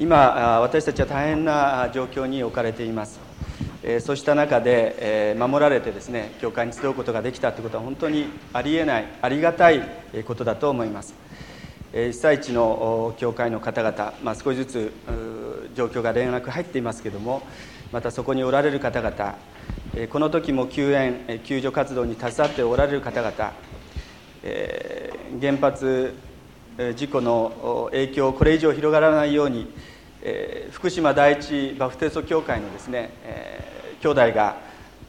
今私たちは大変な状況に置かれています。そうした中で守られてですね教会に集うことができたということは本当にありえないありがたいことだと思います。被災地の教会の方々、まあ、少しずつ状況が連絡入っていますけれどもまたそこにおられる方々この時も救援救助活動に携わっておられる方々原発事故の影響これ以上広がらないように福島第一バフテスト協会のですね兄弟が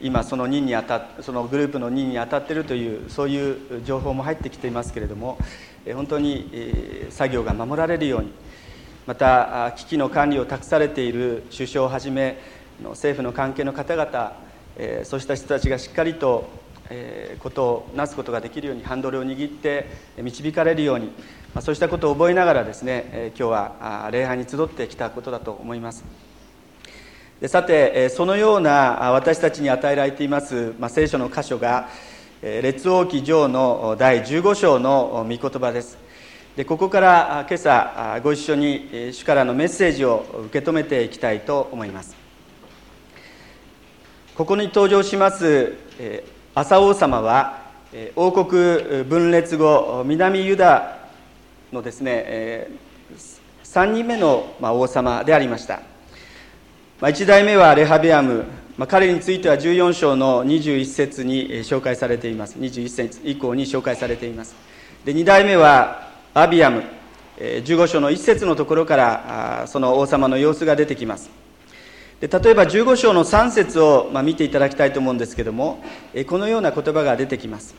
今その任に当たそのグループの任に当たっているというそういう情報も入ってきていますけれども本当に作業が守られるようにまた危機の管理を託されている首相をはじめ政府の関係の方々そうした人たちがしっかりとことをなすことができるようにハンドルを握って導かれるようにそうしたことを覚えながらですね今日は礼拝に集ってきたことだと思います。さてそのような私たちに与えられています聖書の箇所が列王記上の第15章の御言葉です。でここから今朝ご一緒に主からのメッセージを受け止めていきたいと思います。ここに登場します朝王様は王国分裂後南ユダのですね3人目の王様でありました。1代目はレハベアム。彼については14章の21節に紹介されています。21節以降に紹介されています。で2代目はアビアム。15章の1節のところからその王様の様子が出てきます。で例えば15章の3節を、ま、見ていただきたいと思うんですけどもこのような言葉が出てきます。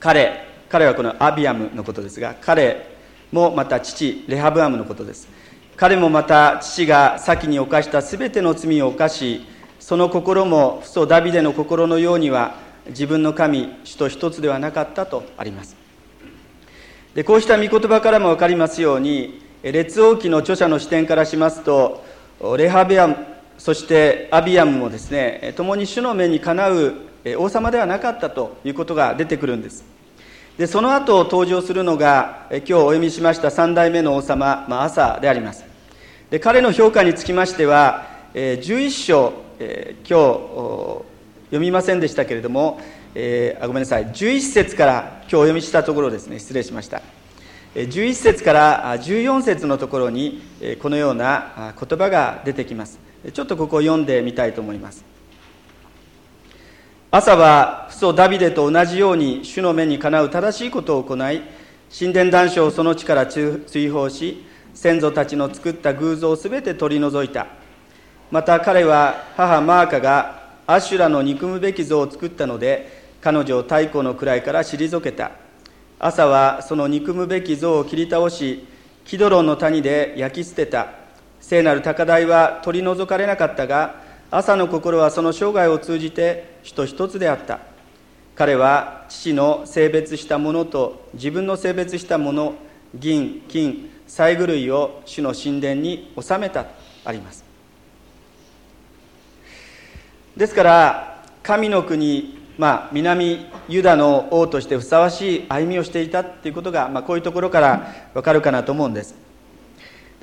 彼彼はこのアビアムのことですが彼もまた父レハブアムのことです。彼もまた父が先に犯した全ての罪を犯しその心も父祖ダビデの心のようには自分の神主と一つではなかったとあります。でこうした御言葉からも分かりますように列王記の著者の視点からしますとレハベアそしてアビアムもですね共に主の目にかなう王様ではなかったということが出てくるんです。でその後登場するのが今日お読みしました3代目の王様、まあ、朝であります。で彼の評価につきましては11章今日読みませんでしたけれども、ごめんなさい。11節から今日お読みしたところですね失礼しました。11節から14節のところにこのような言葉が出てきます。ちょっとここを読んでみたいと思います。朝は父祖ダビデと同じように主の目にかなう正しいことを行い神殿断書をその地から追放し先祖たちの作った偶像をすべて取り除いた。また彼は母マーカがアシュラの憎むべき像を作ったので彼女を太古の位から退けた。朝はその憎むべき像を切り倒しキドロンの谷で焼き捨てた。聖なる高台は取り除かれなかったが朝の心はその生涯を通じて主と一つであった。彼は父の性別したものと自分の性別したもの銀金細具類を主の神殿に収めたとあります。ですから神の国まあ、南ユダの王としてふさわしい歩みをしていたということが、まあ、こういうところからわかるかなと思うんです。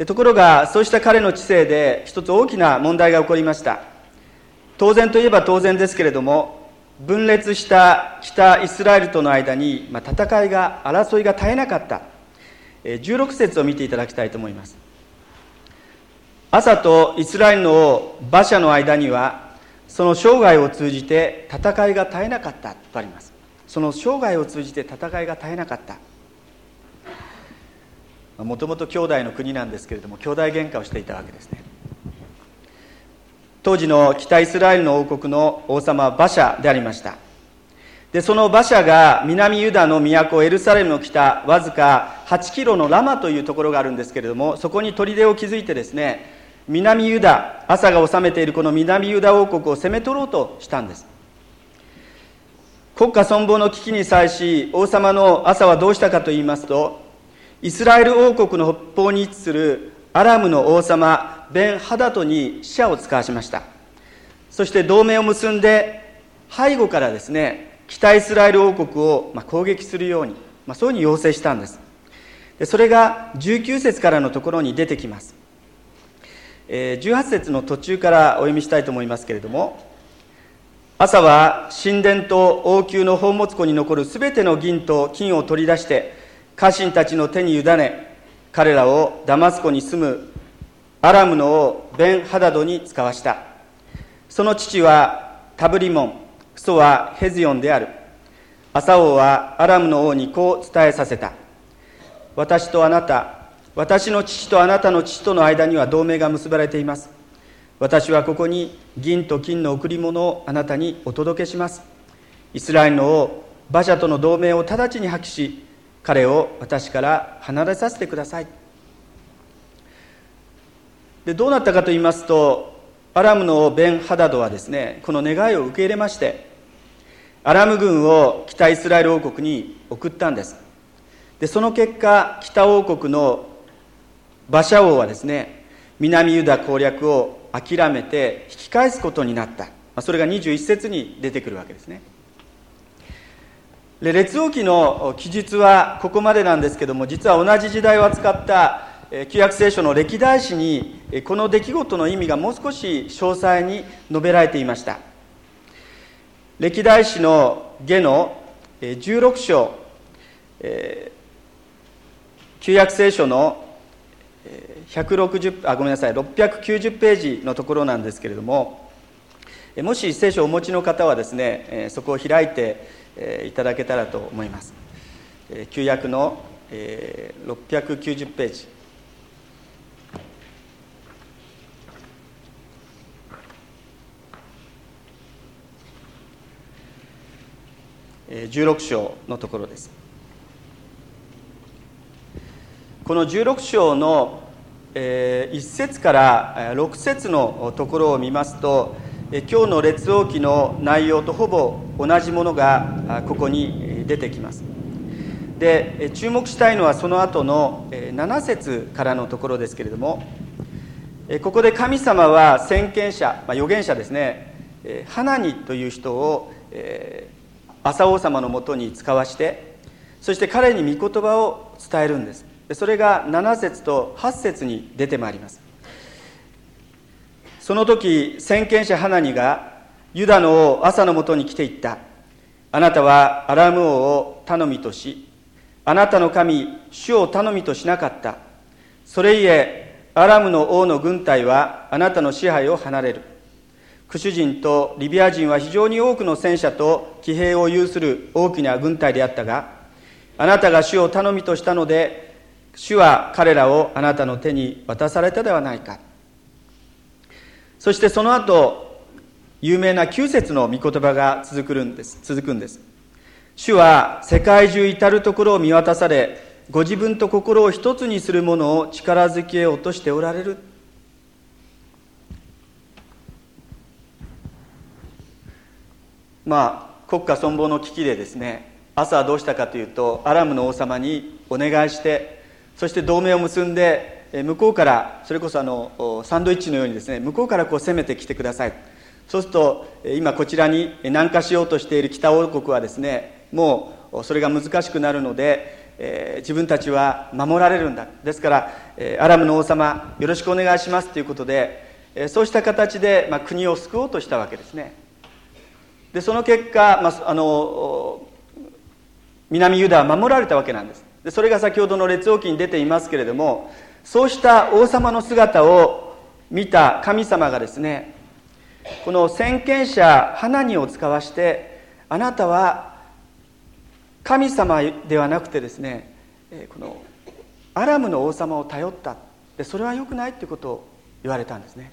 ところがそうした彼の知性で一つ大きな問題が起こりました。当然といえば当然ですけれども分裂した北イスラエルとの間に、まあ、戦いが争いが絶えなかった。16節を見ていただきたいと思います。朝とイスラエルの王馬車の間にはその生涯を通じて戦いが絶えなかったとあります。その生涯を通じて戦いが絶えなかった。もともと兄弟の国なんですけれども兄弟喧嘩をしていたわけですね。当時の北イスラエルの王国の王様は馬車でありました。でその馬車が南ユダの都エルサレムの北わずか8キロのラマというところがあるんですけれどもそこに砦を築いてですね南ユダ朝が治めているこの南ユダ王国を攻め取ろうとしたんです。国家存亡の危機に際し王様の朝はどうしたかと言いますとイスラエル王国の北方に位置するアラムの王様ベン・ハダトに使者を使わしました。そして同盟を結んで背後からですね北イスラエル王国を攻撃するように、まあそういうふうに要請したんです。それが19節からのところに出てきます。18節の途中からお読みしたいと思いますけれども朝は神殿と王宮の宝物庫に残るすべての銀と金を取り出して家臣たちの手に委ね彼らをダマスコに住むアラムの王ベン・ハダドに使わした。その父はタブリモン父祖はヘズヨンである。朝王はアラムの王にこう伝えさせた。私とあなた私の父とあなたの父との間には同盟が結ばれています。私はここに銀と金の贈り物をあなたにお届けします。イスラエルの王馬車との同盟を直ちに破棄し彼を私から離れさせてください。でどうなったかと言いますとアラムのベン・ハダドはですねこの願いを受け入れましてアラム軍を北イスラエル王国に送ったんです。でその結果北王国の馬車王はですね南ユダ攻略を諦めて引き返すことになった。それが21節に出てくるわけですね。で列王記の記述はここまでなんですけども実は同じ時代を扱った旧約聖書の歴代史にこの出来事の意味がもう少し詳細に述べられていました。歴代史の下の16章旧約聖書の160あごめんなさい690ページのところなんですけれどももし聖書をお持ちの方はですねそこを開いていただけたらと思います。旧約の690ページ。16章のところです。この16章の1節から6節のところを見ますと今日の列王記の内容とほぼ同じものがここに出てきます。で注目したいのはその後の7節からのところですけれどもここで神様は先見者、まあ、預言者ですね。ハナニという人を朝王様のもとに使わしてそして彼に御言葉を伝えるんです。それが7節と8節に出てまいります。その時先見者ハナニがユダの王朝のもとに来ていった。あなたはアラム王を頼みとしあなたの神主を頼みとしなかった。それゆえアラムの王の軍隊はあなたの支配を離れる。クシュ人とリビア人は非常に多くの戦車と騎兵を有する大きな軍隊であったがあなたが主を頼みとしたので主は彼らをあなたの手に渡されたではないか。そしてその後有名な9節の御言葉が続くんです。続くんです。主は世界中至る所を見渡されご自分と心を一つにするものを力づけようとしておられる。まあ国家存亡の危機でですね朝はどうしたかというとアラムの王様にお願いしてそして同盟を結んで向こうからそれこそあのサンドイッチのようにですね向こうからこう攻めてきてください。そうすると今こちらに南下しようとしている北王国はですねもうそれが難しくなるので、えー、自分たちは守られるんだ。ですから、え、アラムの王様よろしくお願いしますということで、え、そうした形で、まあ、国を救おうとしたわけですね。でその結果、まあ、あの南ユダは守られたわけなんです。でそれが先ほどの列王記に出ていますけれどもそうした王様の姿を見た神様がですねこの先見者ハナニを使わしてあなたは神様ではなくてですねこのアラムの王様を頼った。でそれは良くないっていうことを言われたんですね。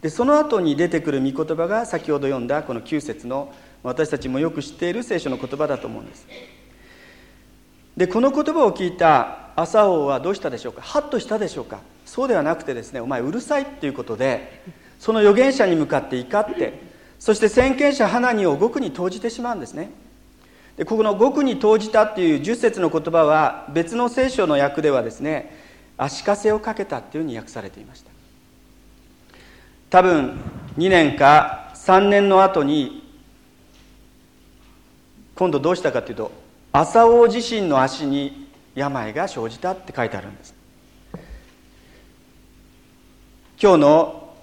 でその後に出てくる御言葉が先ほど読んだこの9節の私たちもよく知っている聖書の言葉だと思うんです。でこの言葉を聞いた朝王はどうしたでしょうか？ハッとしたでしょうか？そうではなくてですねお前うるさいっていうことでその預言者に向かって怒ってそして先見者ハナニを獄に投じてしまうんですね。でここの獄に投じたっていう10節の言葉は別の聖書の訳ではですね足かせをかけたっていうふうに訳されていました。多分2年か3年の後に今度どうしたかというと朝王自身の足に病が生じたって書いてあるんです。今日の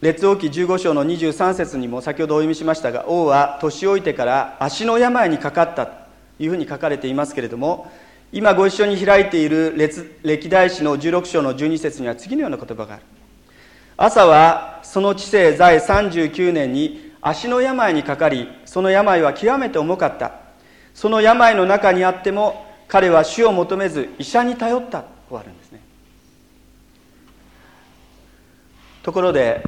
列王記15章の23節にも先ほどお読みしましたが王は年老いてから足の病にかかったというふうに書かれていますけれども今ご一緒に開いている歴代史の16章の12節には次のような言葉がある。朝はその知性在39年に足の病にかかりその病は極めて重かった。その病の中にあっても彼は死を求めず医者に頼ったとあるんですね。ところで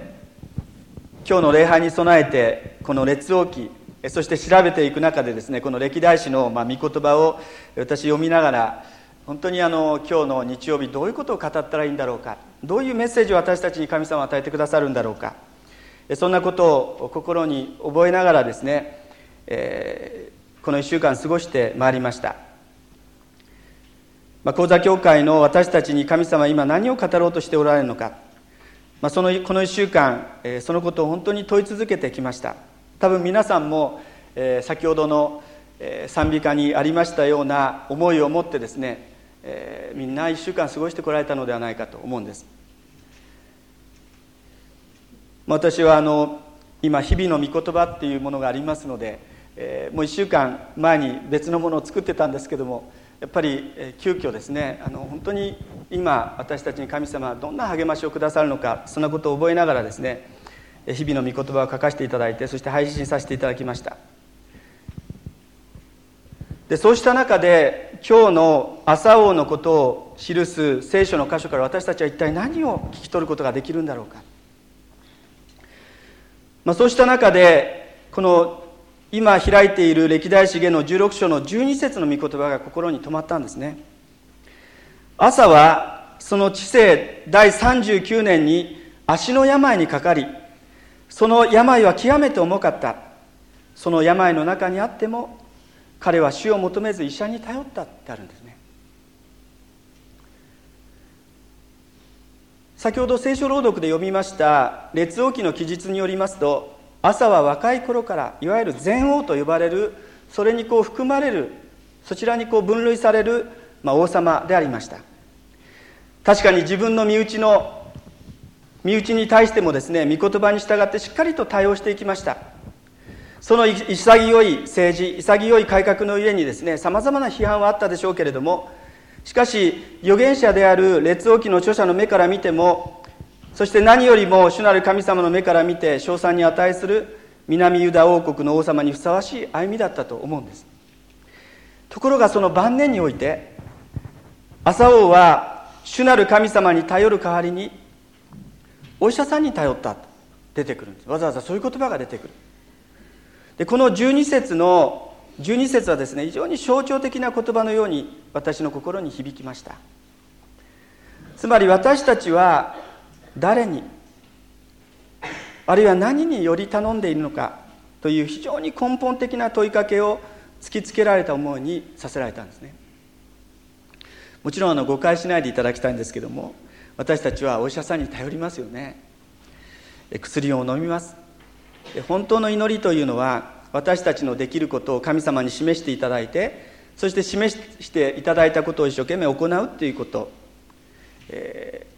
今日の礼拝に備えてこの列王記そして調べていく中でですねこの歴代史のま御言葉を私読みながら本当にあの今日の日曜日どういうことを語ったらいいんだろうかどういうメッセージを私たちに神様は与えてくださるんだろうかそんなことを心に覚えながらですね、えー、この1週間過ごしてまいりました、まあ、講座協会の私たちに神様は今何を語ろうとしておられるのか、まあ、そのこの1週間、えー、そのことを本当に問い続けてきました。多分皆さんも、えー、先ほどの、えー、賛美歌にありましたような思いを持ってですね、え、みんな1週間過ごしてこられたのではないかと思うんです。私はあの今日々の御言葉っていうものがありますので、えー、もう1週間前に別のものを作ってたんですけどもやっぱり、えー、急遽ですねあの本当に今私たちに神様はどんな励ましをくださるのかそんなことを覚えながらですね日々の御言葉を書かせていただいてそして配信させていただきました。でそうした中で今日の朝王のことを記す聖書の箇所から私たちは一体何を聞き取ることができるんだろうか、まあ、そうした中でこの今開いている歴代史下の16章の12節の御言葉が心に留まったんですね。朝はその知性第39年に足の病にかかりその病は極めて重かった。その病の中にあっても彼は死を求めず医者に頼ったってあるんですね。先ほど聖書朗読で読みました列王記の記述によりますと朝は若い頃からいわゆる禅王と呼ばれるそれにこう含まれるそちらにこう分類される、まあ、王様でありました。確かに自分の身内の身内に対してもですね御言葉に従ってしっかりと対応していきました。その潔い政治潔い改革の上にですねさまざまな批判はあったでしょうけれどもしかし預言者である列王記の著者の目から見てもそして何よりも主なる神様の目から見て称賛に値する南ユダ王国の王様にふさわしい歩みだったと思うんです。ところがその晩年において朝王は主なる神様に頼る代わりにお医者さんに頼った。と出てくるんです。わざわざそういう言葉が出てくる。でこの12節の12節はですね非常に象徴的な言葉のように私の心に響きました。つまり私たちは誰にあるいは何により頼んでいるのかという非常に根本的な問いかけを突きつけられた思いにさせられたんですね。もちろんあの誤解しないでいただきたいんですけども私たちはお医者さんに頼りますよね。薬を飲みます。本当の祈りというのは私たちのできることを神様に示していただいてそして示していただいたことを一生懸命行うっていうこと、えー、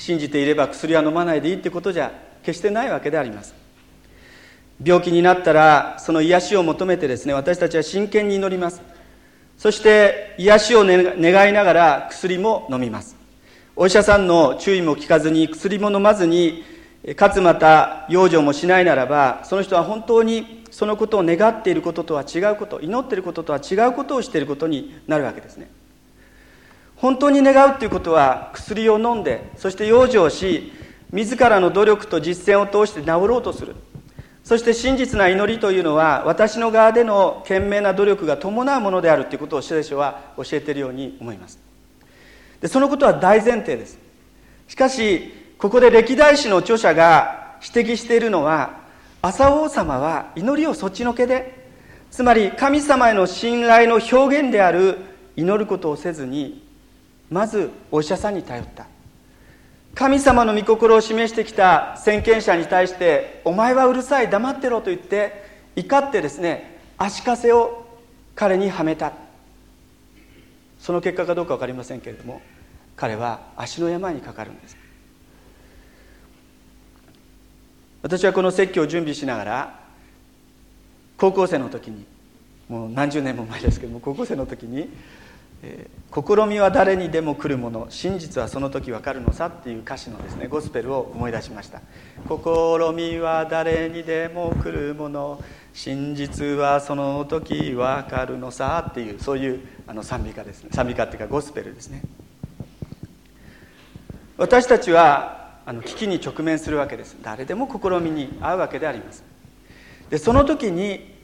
信じていれば薬は飲まないでいいってことじゃ決してないわけであります。病気になったらその癒しを求めてですね私たちは真剣に祈ります。そして癒しを、願いながら薬も飲みます。お医者さんの注意も聞かずに薬も飲まずにかつまた養生もしないならばその人は本当にそのことを願っていることとは違うこと祈っていることとは違うことをしていることになるわけですね。本当に願うということは薬を飲んでそして養生し自らの努力と実践を通して治ろうとする。そして真実な祈りというのは私の側での懸命な努力が伴うものであるということを聖書は教えているように思います。でそのことは大前提です。しかしここで歴代史の著者が指摘しているのは朝王様は祈りをそっちのけでつまり神様への信頼の表現である祈ることをせずにまずお医者さんに頼った。神様の御心を示してきた先見者に対して「お前はうるさい黙ってろ」と言って怒ってですね足かせを彼にはめた。その結果かどうか分かりませんけれども彼は足の病にかかるんです。私はこの説教を準備しながら高校生の時にもう何十年も前ですけども高校生の時に、試みは誰にでも来るもの。真実はその時わかるのさっていう歌詞のですねゴスペルを思い出しました。試みは誰にでも来るもの。真実はその時わかるのさっていうそういうあの賛美歌ですね。賛美歌っていうかゴスペルですね。私たちはあの危機に直面するわけです。誰でも試みに合うわけであります。でその時に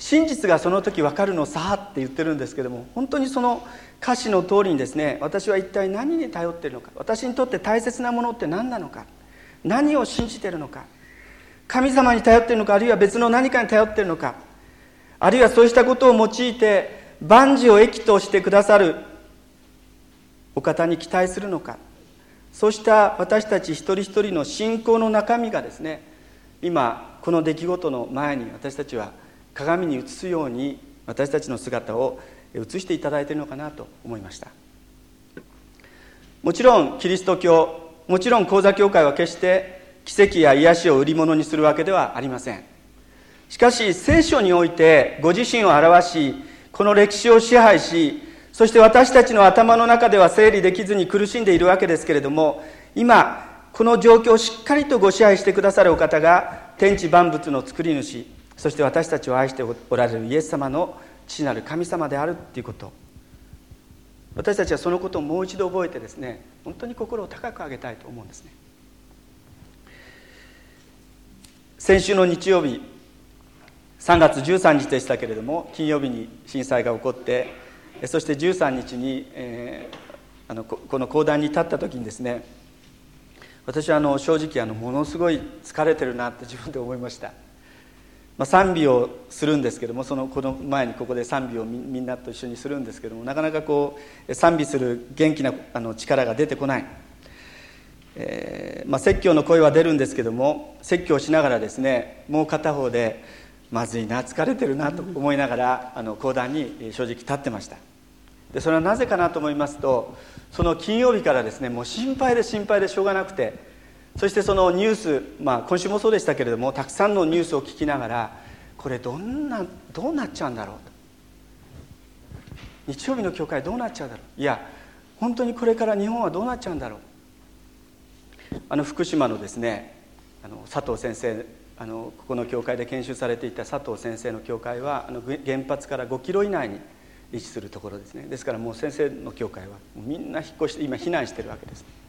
真実がその時分かるのさって言ってるんですけども本当にその歌詞の通りにですね私は一体何に頼っているのか私にとって大切なものって何なのか何を信じているのか神様に頼っているのかあるいは別の何かに頼っているのかあるいはそうしたことを用いて万事を益としてくださるお方に期待するのかそうした私たち一人一人の信仰の中身がですね今この出来事の前に私たちは鏡に映すように私たちの姿を映していただいているのかなと思いました。もちろんキリスト教もちろん講座協会は決して奇跡や癒しを売り物にするわけではありません。しかし聖書においてご自身を表しこの歴史を支配しそして私たちの頭の中では整理できずに苦しんでいるわけですけれども今この状況をしっかりとご支配してくださるお方が天地万物の作り主。そして私たちを愛しておられるイエス様の父なる神様であるっていうこと。私たちはそのことをもう一度覚えてですね本当に心を高く上げたいと思うんですね。先週の日曜日3月13日でしたけれども金曜日に震災が起こってそして13日に、えー、あのこの講談に立った時にですね私はあの正直あのものすごい疲れてるなって自分で思いました。まあ、賛美をするんですけどもそのこの前にここで賛美をみんなと一緒にするんですけどもなかなかこう賛美する元気なあの力が出てこない、えーまあ、説教の声は出るんですけども説教しながらですねもう片方でまずいな疲れてるなと思いながらあの講談に正直立ってました。でそれはなぜかなと思いますとその金曜日からですねもう心配で心配でしょうがなくてそしてそのニュース、まあ、今週もそうでしたけれどもたくさんのニュースを聞きながらこれどんなどうなっちゃうんだろうと。日曜日の教会どうなっちゃうだろう。いや本当にこれから日本はどうなっちゃうんだろう。あの福島のですねあの佐藤先生あのここの教会で研修されていた佐藤先生の教会はあの原発から5キロ以内に位置するところですね。ですからもう先生の教会はみんな引っ越して今避難してるわけです。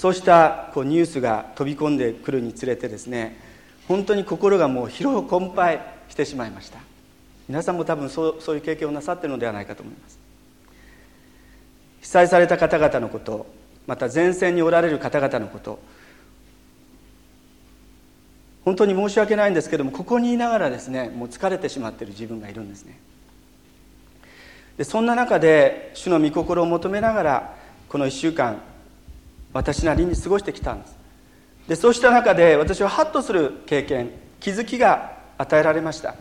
そうしたこうニュースが飛び込んでくるにつれてですね本当に心がもう疲労困憊してしまいました。皆さんも多分そうそういう経験をなさってるのではないかと思います。被災された方々のことまた前線におられる方々のこと本当に申し訳ないんですけどもここにいながらですねもう疲れてしまっている自分がいるんですね。でそんな中で主の御心を求めながらこの1週間私なりに過ごしてきたんです。でそうした中で私はハッとする経験気づきが与えられました。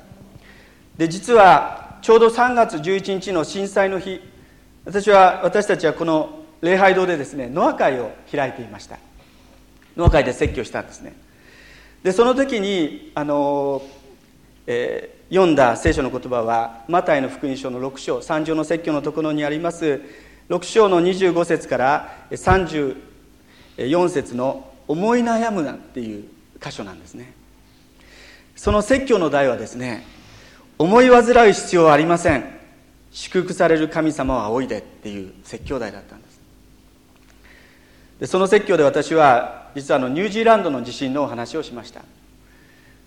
で実はちょうど3月11日の震災の日私は私たちはこの礼拝堂でですねノア会を開いていました。ノア会で説教したんですね。でその時にあの、えー、読んだ聖書の言葉はマタイの福音書の6章三条の説教のところにあります6章の25節から30 4節の「思い悩むな」っていう箇所なんですね。その説教の題はですね思い煩う必要はありません。祝福される神様は仰いでっていう説教題だったんです。でその説教で私は実はあのニュージーランドの地震のお話をしました、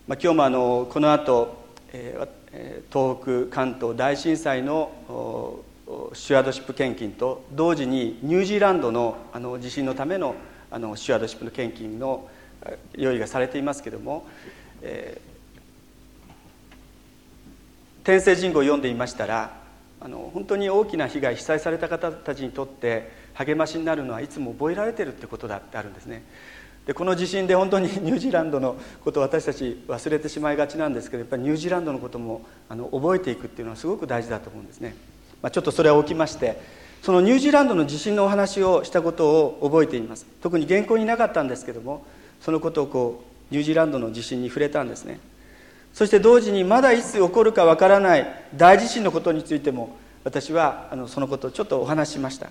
まあ、今日もあのこの後、えー、東北関東大震災のシュアードシップ献金と同時にニュージーランドのあの地震のためのあのシュアードシップの献金の用意がされていますけども、えー、天聖人語を読んでいましたらあの本当に大きな被害被災された方たちにとって励ましになるのはいつも覚えられてるってことだってあるんですね。でこの地震で本当に ニュージーランドのことを私たち忘れてしまいがちなんですけどやっぱりニュージーランドのこともあの覚えていくっていうのはすごく大事だと思うんですね、まあ、ちょっとそれは置きましてそのニュージーランドの地震のお話をしたことを覚えています。特に原稿になかったんですけどもそのことをこうニュージーランドの地震に触れたんですね。そして同時にまだいつ起こるかわからない大地震のことについても私はあのそのことをちょっとお話ししました。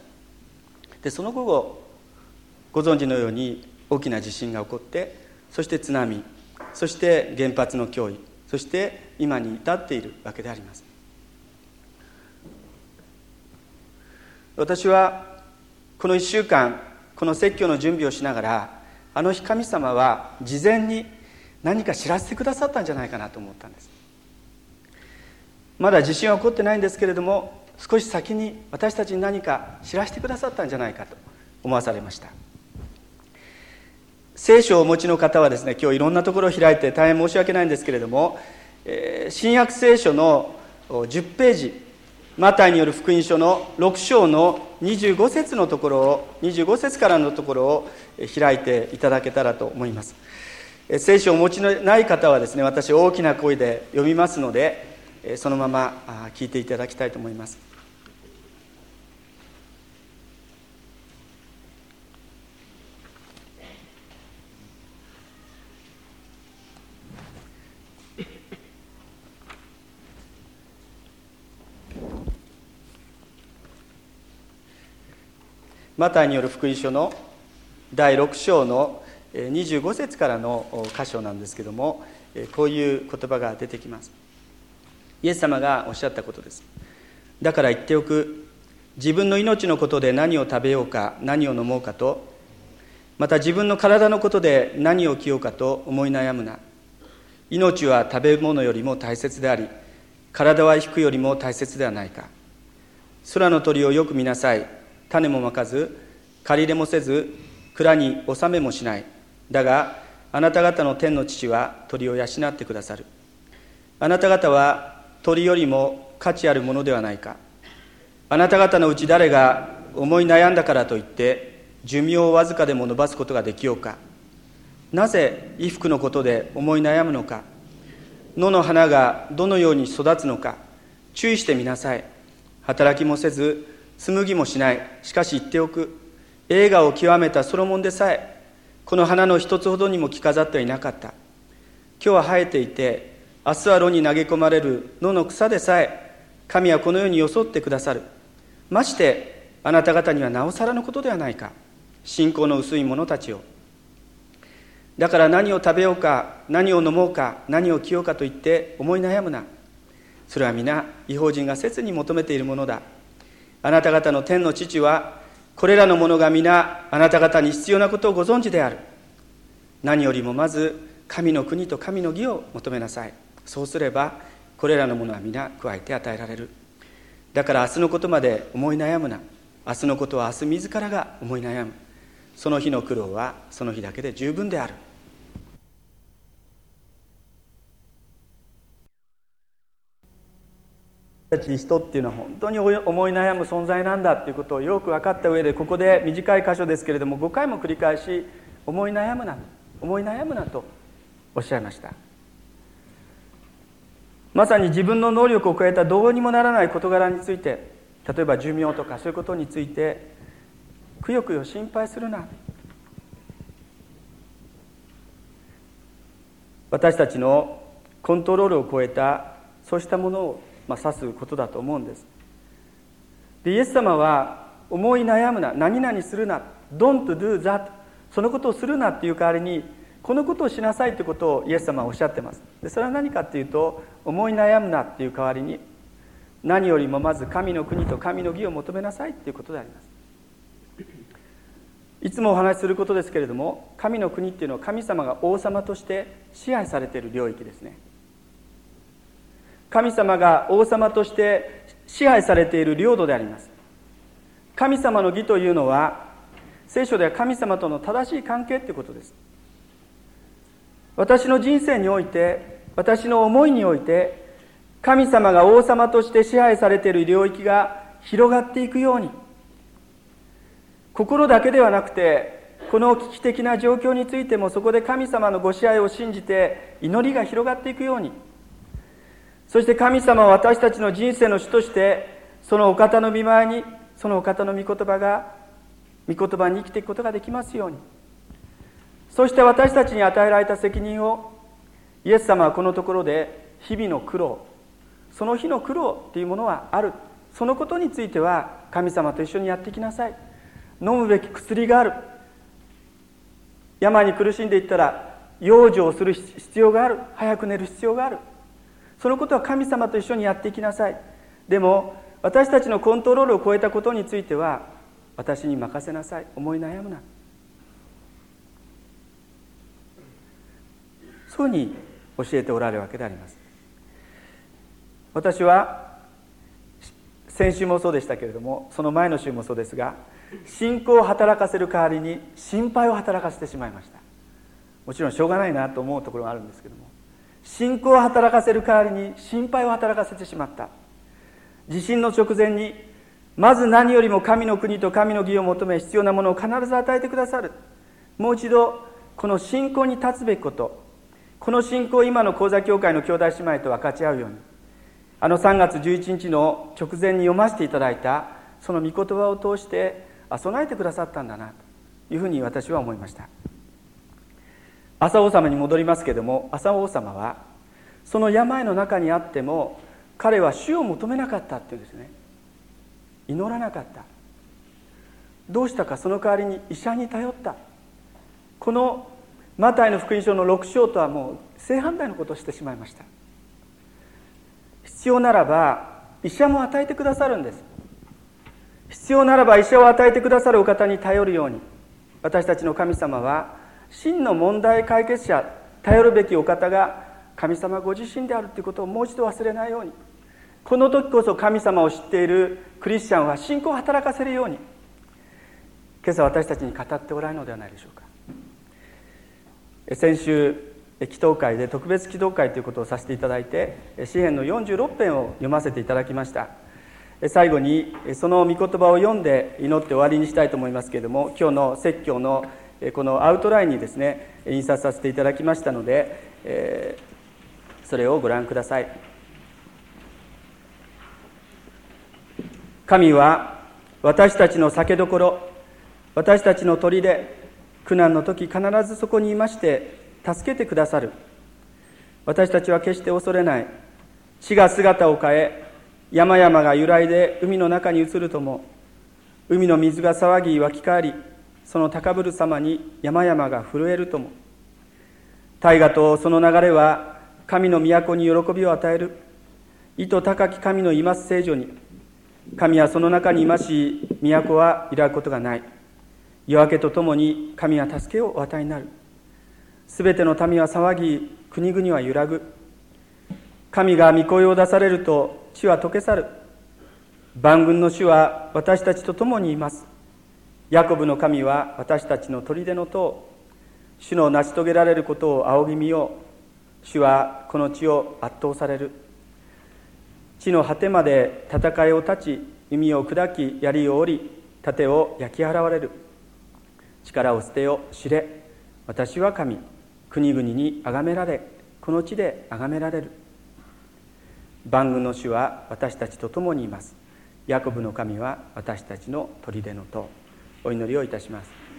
でその後ご存知のように大きな地震が起こってそして津波そして原発の脅威そして今に至っているわけであります。私はこの1週間この説教の準備をしながらあの日神様は事前に何か知らせてくださったんじゃないかなと思ったんです。まだ地震は起こってないんですけれども少し先に私たちに何か知らせてくださったんじゃないかと思わされました。聖書をお持ちの方はですね今日いろんなところを開いて大変申し訳ないんですけれども、えー、新約聖書の10ページマタイによる福音書の6章の25節のところを25節からのところを開いていただけたらと思います。聖書をお持ちのない方はですね私大きな声で読みますのでそのまま聞いていただきたいと思います。マタイによる福音書の第6章の25節からの箇所なんですけどもこういう言葉が出てきます。イエス様がおっしゃったことです。だから言っておく。自分の命のことで何を食べようか何を飲もうかと。また自分の体のことで何を着ようかと思い悩むな。命は食べ物よりも大切であり体は服よりも大切ではないか。空の鳥をよく見なさい。種もまかず借り入れもせず蔵に納めもしない。だがあなた方の天の父は鳥を養ってくださる。あなた方は鳥よりも価値あるものではないか。あなた方のうち誰が思い悩んだからといって寿命をわずかでも伸ばすことができようか。なぜ衣服のことで思い悩むのか。野の花がどのように育つのか。注意してみなさい。働きもせず紡ぎもしない。しかし言っておく。映画を極めたソロモンでさえこの花の一つほどにも着飾ってはいなかった。今日は生えていて明日は炉に投げ込まれる野の草でさえ神はこのように装ってくださる。ましてあなた方にはなおさらのことではないか。信仰の薄い者たちを。だから何を食べようか何を飲もうか何を着ようかと言って思い悩むな。それは皆違法人が切に求めているものだ。あなた方の天の父はこれらのものが皆あなた方に必要なことをご存知である。何よりもまず神の国と神の義を求めなさい。そうすればこれらのものは皆加えて与えられる。だから明日のことまで思い悩むな。明日のことは明日自らが思い悩む。その日の苦労はその日だけで十分である。たち人っていうのは本当に思い悩む存在なんだっていうことをよく分かった上でここで短い箇所ですけれども5回も繰り返し思い悩むな思い悩むなとおっしゃいました。まさに自分の能力を超えたどうにもならない事柄について例えば寿命とかそういうことについてくよくよ心配するな。私たちのコントロールを超えたそうしたものをまあ、指すことだと思うんです。でイエス様は思い悩むな何々するな Don't do that そのことをするなっていう代わりにこのことをしなさいということをイエス様はおっしゃってます。でそれは何かっていうと思い悩むなっていう代わりに何よりもまず神の国と神の義を求めなさいっていうことであります。いつもお話しすることですけれども神の国っていうのは神様が王様として支配されている領域ですね。神様が王様として支配されている領土であります。神様の義というのは聖書では神様との正しい関係ということです。私の人生において私の思いにおいて神様が王様として支配されている領域が広がっていくように心だけではなくてこの危機的な状況についてもそこで神様のご支配を信じて祈りが広がっていくようにそして神様は私たちの人生の主としてそのお方の見舞いにそのお方の御言葉が御言葉に生きていくことができますように。そして私たちに与えられた責任をイエス様はこのところで日々の苦労その日の苦労っていうものはある。そのことについては神様と一緒にやっていきなさい。飲むべき薬がある。病に苦しんでいったら養生をする必要がある。早く寝る必要がある。そのことは神様と一緒にやっていきなさい。でも私たちのコントロールを超えたことについては私に任せなさい。思い悩むな。そういうふうに教えておられるわけであります。私は先週もそうでしたけれどもその前の週もそうですが信仰を働かせる代わりに心配を働かせてしまいました。もちろんしょうがないなと思うところがあるんですけども。信仰を働かせる代わりに心配を働かせてしまった。地震の直前にまず何よりも神の国と神の義を求め必要なものを必ず与えてくださる。もう一度この信仰に立つべきことこの信仰を今の講座協会の兄弟姉妹と分かち合うようにあの3月11日の直前に読ませていただいたその御言葉を通して備えてくださったんだなというふうに私は思いました。朝王様に戻りますけれども朝王様はその病の中にあっても彼は主を求めなかったっていうんですね。祈らなかった。どうしたかその代わりに医者に頼った。このマタイの福音書の6章とはもう正反対のことをしてしまいました。必要ならば医者も与えてくださるんです。必要ならば医者を与えてくださるお方に頼るように私たちの神様は真の問題解決者頼るべきお方が神様ご自身であるということをもう一度忘れないように。この時こそ神様を知っているクリスチャンは信仰を働かせるように。今朝私たちに語っておられるのではないでしょうか。先週祈祷会で特別祈祷会ということをさせていただいて詩篇の46編を読ませていただきました。最後にその御言葉を読んで祈って終わりにしたいと思いますけれども今日の説教のこのアウトラインにですね印刷させていただきましたのでえそれをご覧ください。神は私たちの酒どころ私たちの砦苦難の時必ずそこにいまして助けてくださる。私たちは決して恐れない。地が姿を変え山々が揺らいで海の中に移るとも海の水が騒ぎ湧き返りその高ぶる様に山々が震えるとも。大河とその流れは神の都に喜びを与える。意図高き神のいます聖女に。神はその中にいまし都は揺らぐことがない。夜明けとともに神は助けをお与えになる。すべての民は騒ぎ国々は揺らぐ。神が御声を出されると地は溶け去る。万軍の主は私たちと共にいます。ヤコブの神は私たちの砦の塔主の成し遂げられることを仰ぎ見よう。主はこの地を圧倒される。地の果てまで戦いを立ち弓を砕き槍を折り盾を焼き払われる。力を捨てよ知れ。私は神国々に崇められこの地で崇められる。万軍の主は私たちと共にいます。ヤコブの神は私たちの砦の塔。お祈りをいたします。